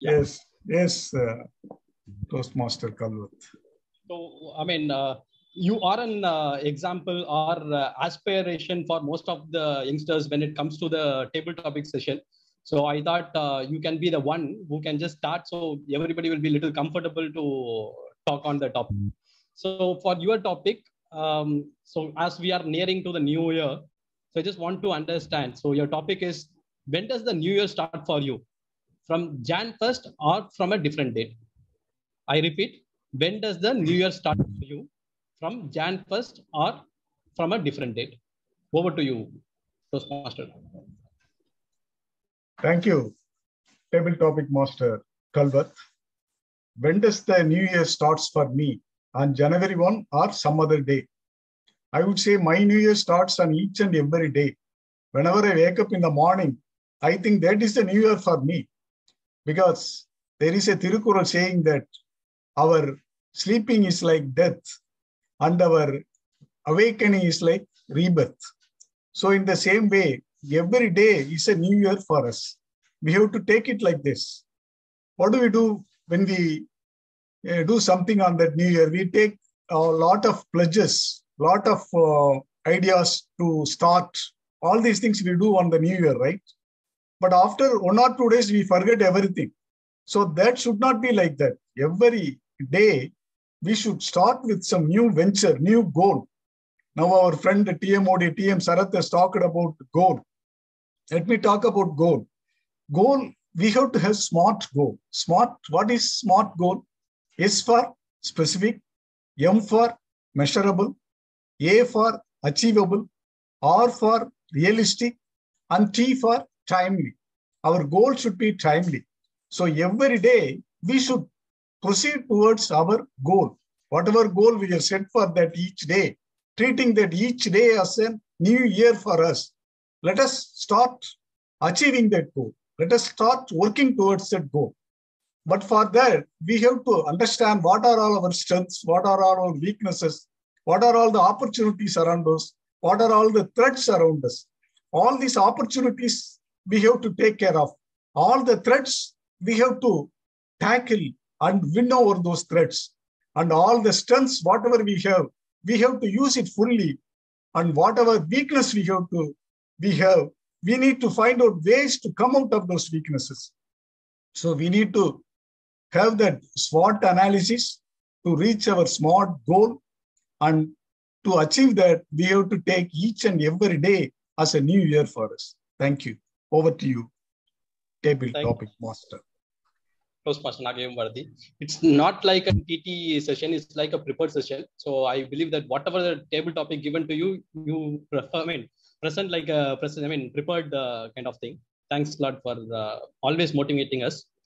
Yeah. Yes, yes, uh, Toastmaster Kalvat. So, I mean, uh, you are an uh, example or uh, aspiration for most of the youngsters when it comes to the table topic session. So I thought uh, you can be the one who can just start, so everybody will be a little comfortable to talk on the topic. So for your topic, um, so as we are nearing to the new year, so I just want to understand. So your topic is when does the new year start for you? From Jan 1st or from a different date? I repeat, when does the new year start for you? From Jan 1st or from a different date? Over to you, Toastmaster. Thank you, Table Topic Master Kalvat. When does the new year starts for me? On January 1 or some other day? I would say my new year starts on each and every day. Whenever I wake up in the morning, I think that is the new year for me. Because there is a Thirukkural saying that our sleeping is like death and our awakening is like rebirth. So, in the same way, every day is a new year for us. We have to take it like this. What do we do when we uh, do something on that new year? We take a lot of pledges, lot of uh, ideas to start. All these things we do on the new year, right? But after one or two days, we forget everything. So that should not be like that. Every day, we should start with some new venture, new goal. Now, our friend TMOD, TM Sarath has talked about goal. Let me talk about goal. Goal, we have to have smart goal. Smart, what is smart goal? S for specific, M for measurable, A for achievable, R for realistic, and T for timely. Our goal should be timely. So every day we should proceed towards our goal. Whatever goal we have set for that each day, treating that each day as a new year for us. Let us start achieving that goal. Let us start working towards that goal. But for that, we have to understand what are all our strengths, what are all our weaknesses, what are all the opportunities around us, what are all the threats around us. All these opportunities we have to take care of. All the threats we have to tackle and win over those threats. And all the strengths, whatever we have, we have to use it fully. And whatever weakness we have to, we have, we need to find out ways to come out of those weaknesses. So we need to have that SWOT analysis to reach our SMART goal. And to achieve that, we have to take each and every day as a new year for us. Thank you. Over to you, table Thank topic master. Toastmaster Nagayam Vardi. It's not like a TT session, it's like a prepared session. So I believe that whatever the table topic given to you, you prefer, I mean, present like a present, I mean, prepared uh, kind of thing. Thanks a lot for uh, always motivating us.